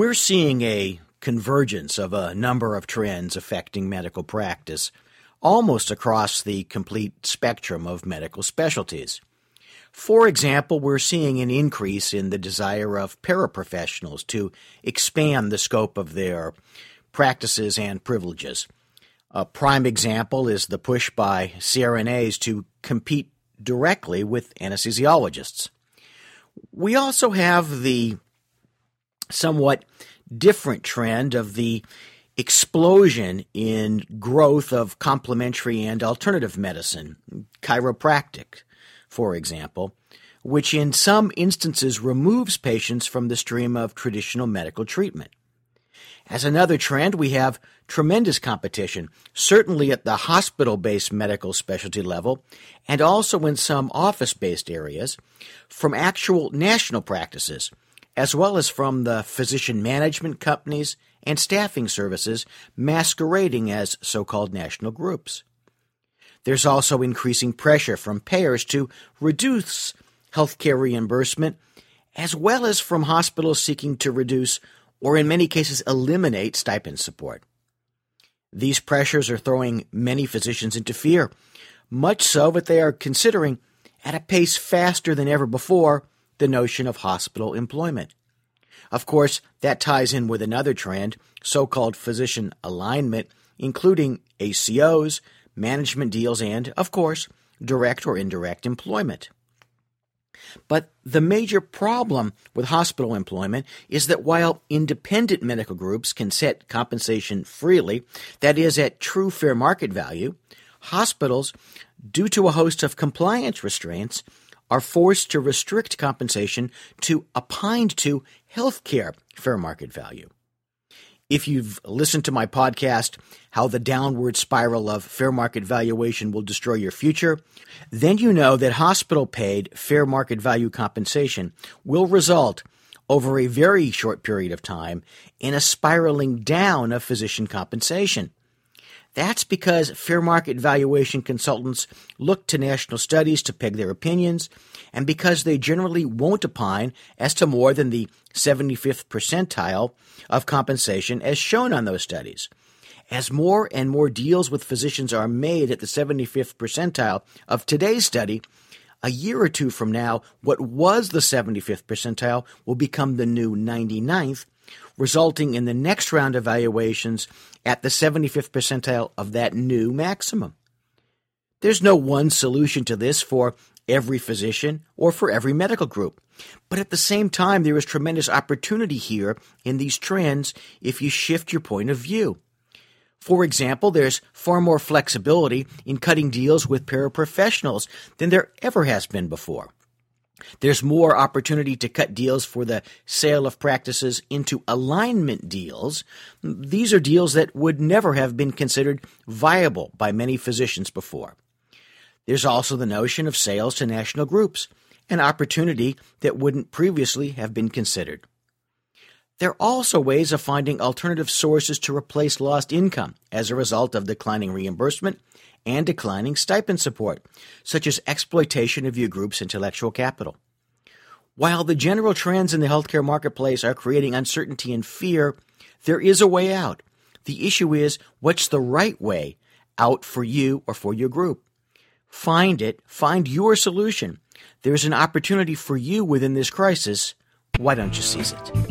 We're seeing a convergence of a number of trends affecting medical practice almost across the complete spectrum of medical specialties. For example, we're seeing an increase in the desire of paraprofessionals to expand the scope of their practices and privileges. A prime example is the push by CRNAs to compete directly with anesthesiologists. We also have the somewhat different trend of the explosion in growth of complementary and alternative medicine, chiropractic, for example, which in some instances removes patients from the stream of traditional medical treatment. As another trend, we have tremendous competition, certainly at the hospital based medical specialty level and also in some office based areas, from actual national practices, as well as from the physician management companies and staffing services masquerading as so called national groups. There's also increasing pressure from payers to reduce healthcare reimbursement, as well as from hospitals seeking to reduce or in many cases eliminate stipend support. These pressures are throwing many physicians into fear, much so that they are considering, at a pace faster than ever before, the notion of hospital employment. Of course, that ties in with another trend, so called physician alignment, including ACOs, management deals, and, of course, direct or indirect employment. But the major problem with hospital employment is that while independent medical groups can set compensation freely, that is, at true fair market value, hospitals, due to a host of compliance restraints, are forced to restrict compensation to opined to healthcare fair market value. If you've listened to my podcast, How the Downward Spiral of Fair Market Valuation Will Destroy Your Future, then you know that hospital paid fair market value compensation will result over a very short period of time in a spiraling down of physician compensation. That's because fair market valuation consultants look to national studies to peg their opinions, and because they generally won't opine as to more than the 75th percentile of compensation as shown on those studies. As more and more deals with physicians are made at the 75th percentile of today's study, a year or two from now, what was the 75th percentile will become the new 99th, resulting in the next round of evaluations at the 75th percentile of that new maximum. There's no one solution to this for every physician or for every medical group. But at the same time, there is tremendous opportunity here in these trends if you shift your point of view. For example, there's far more flexibility in cutting deals with paraprofessionals than there ever has been before. There's more opportunity to cut deals for the sale of practices into alignment deals. These are deals that would never have been considered viable by many physicians before. There's also the notion of sales to national groups, an opportunity that wouldn't previously have been considered. There are also ways of finding alternative sources to replace lost income as a result of declining reimbursement and declining stipend support, such as exploitation of your group's intellectual capital. While the general trends in the healthcare marketplace are creating uncertainty and fear, there is a way out. The issue is what's the right way out for you or for your group? Find it, find your solution. There's an opportunity for you within this crisis. Why don't you seize it?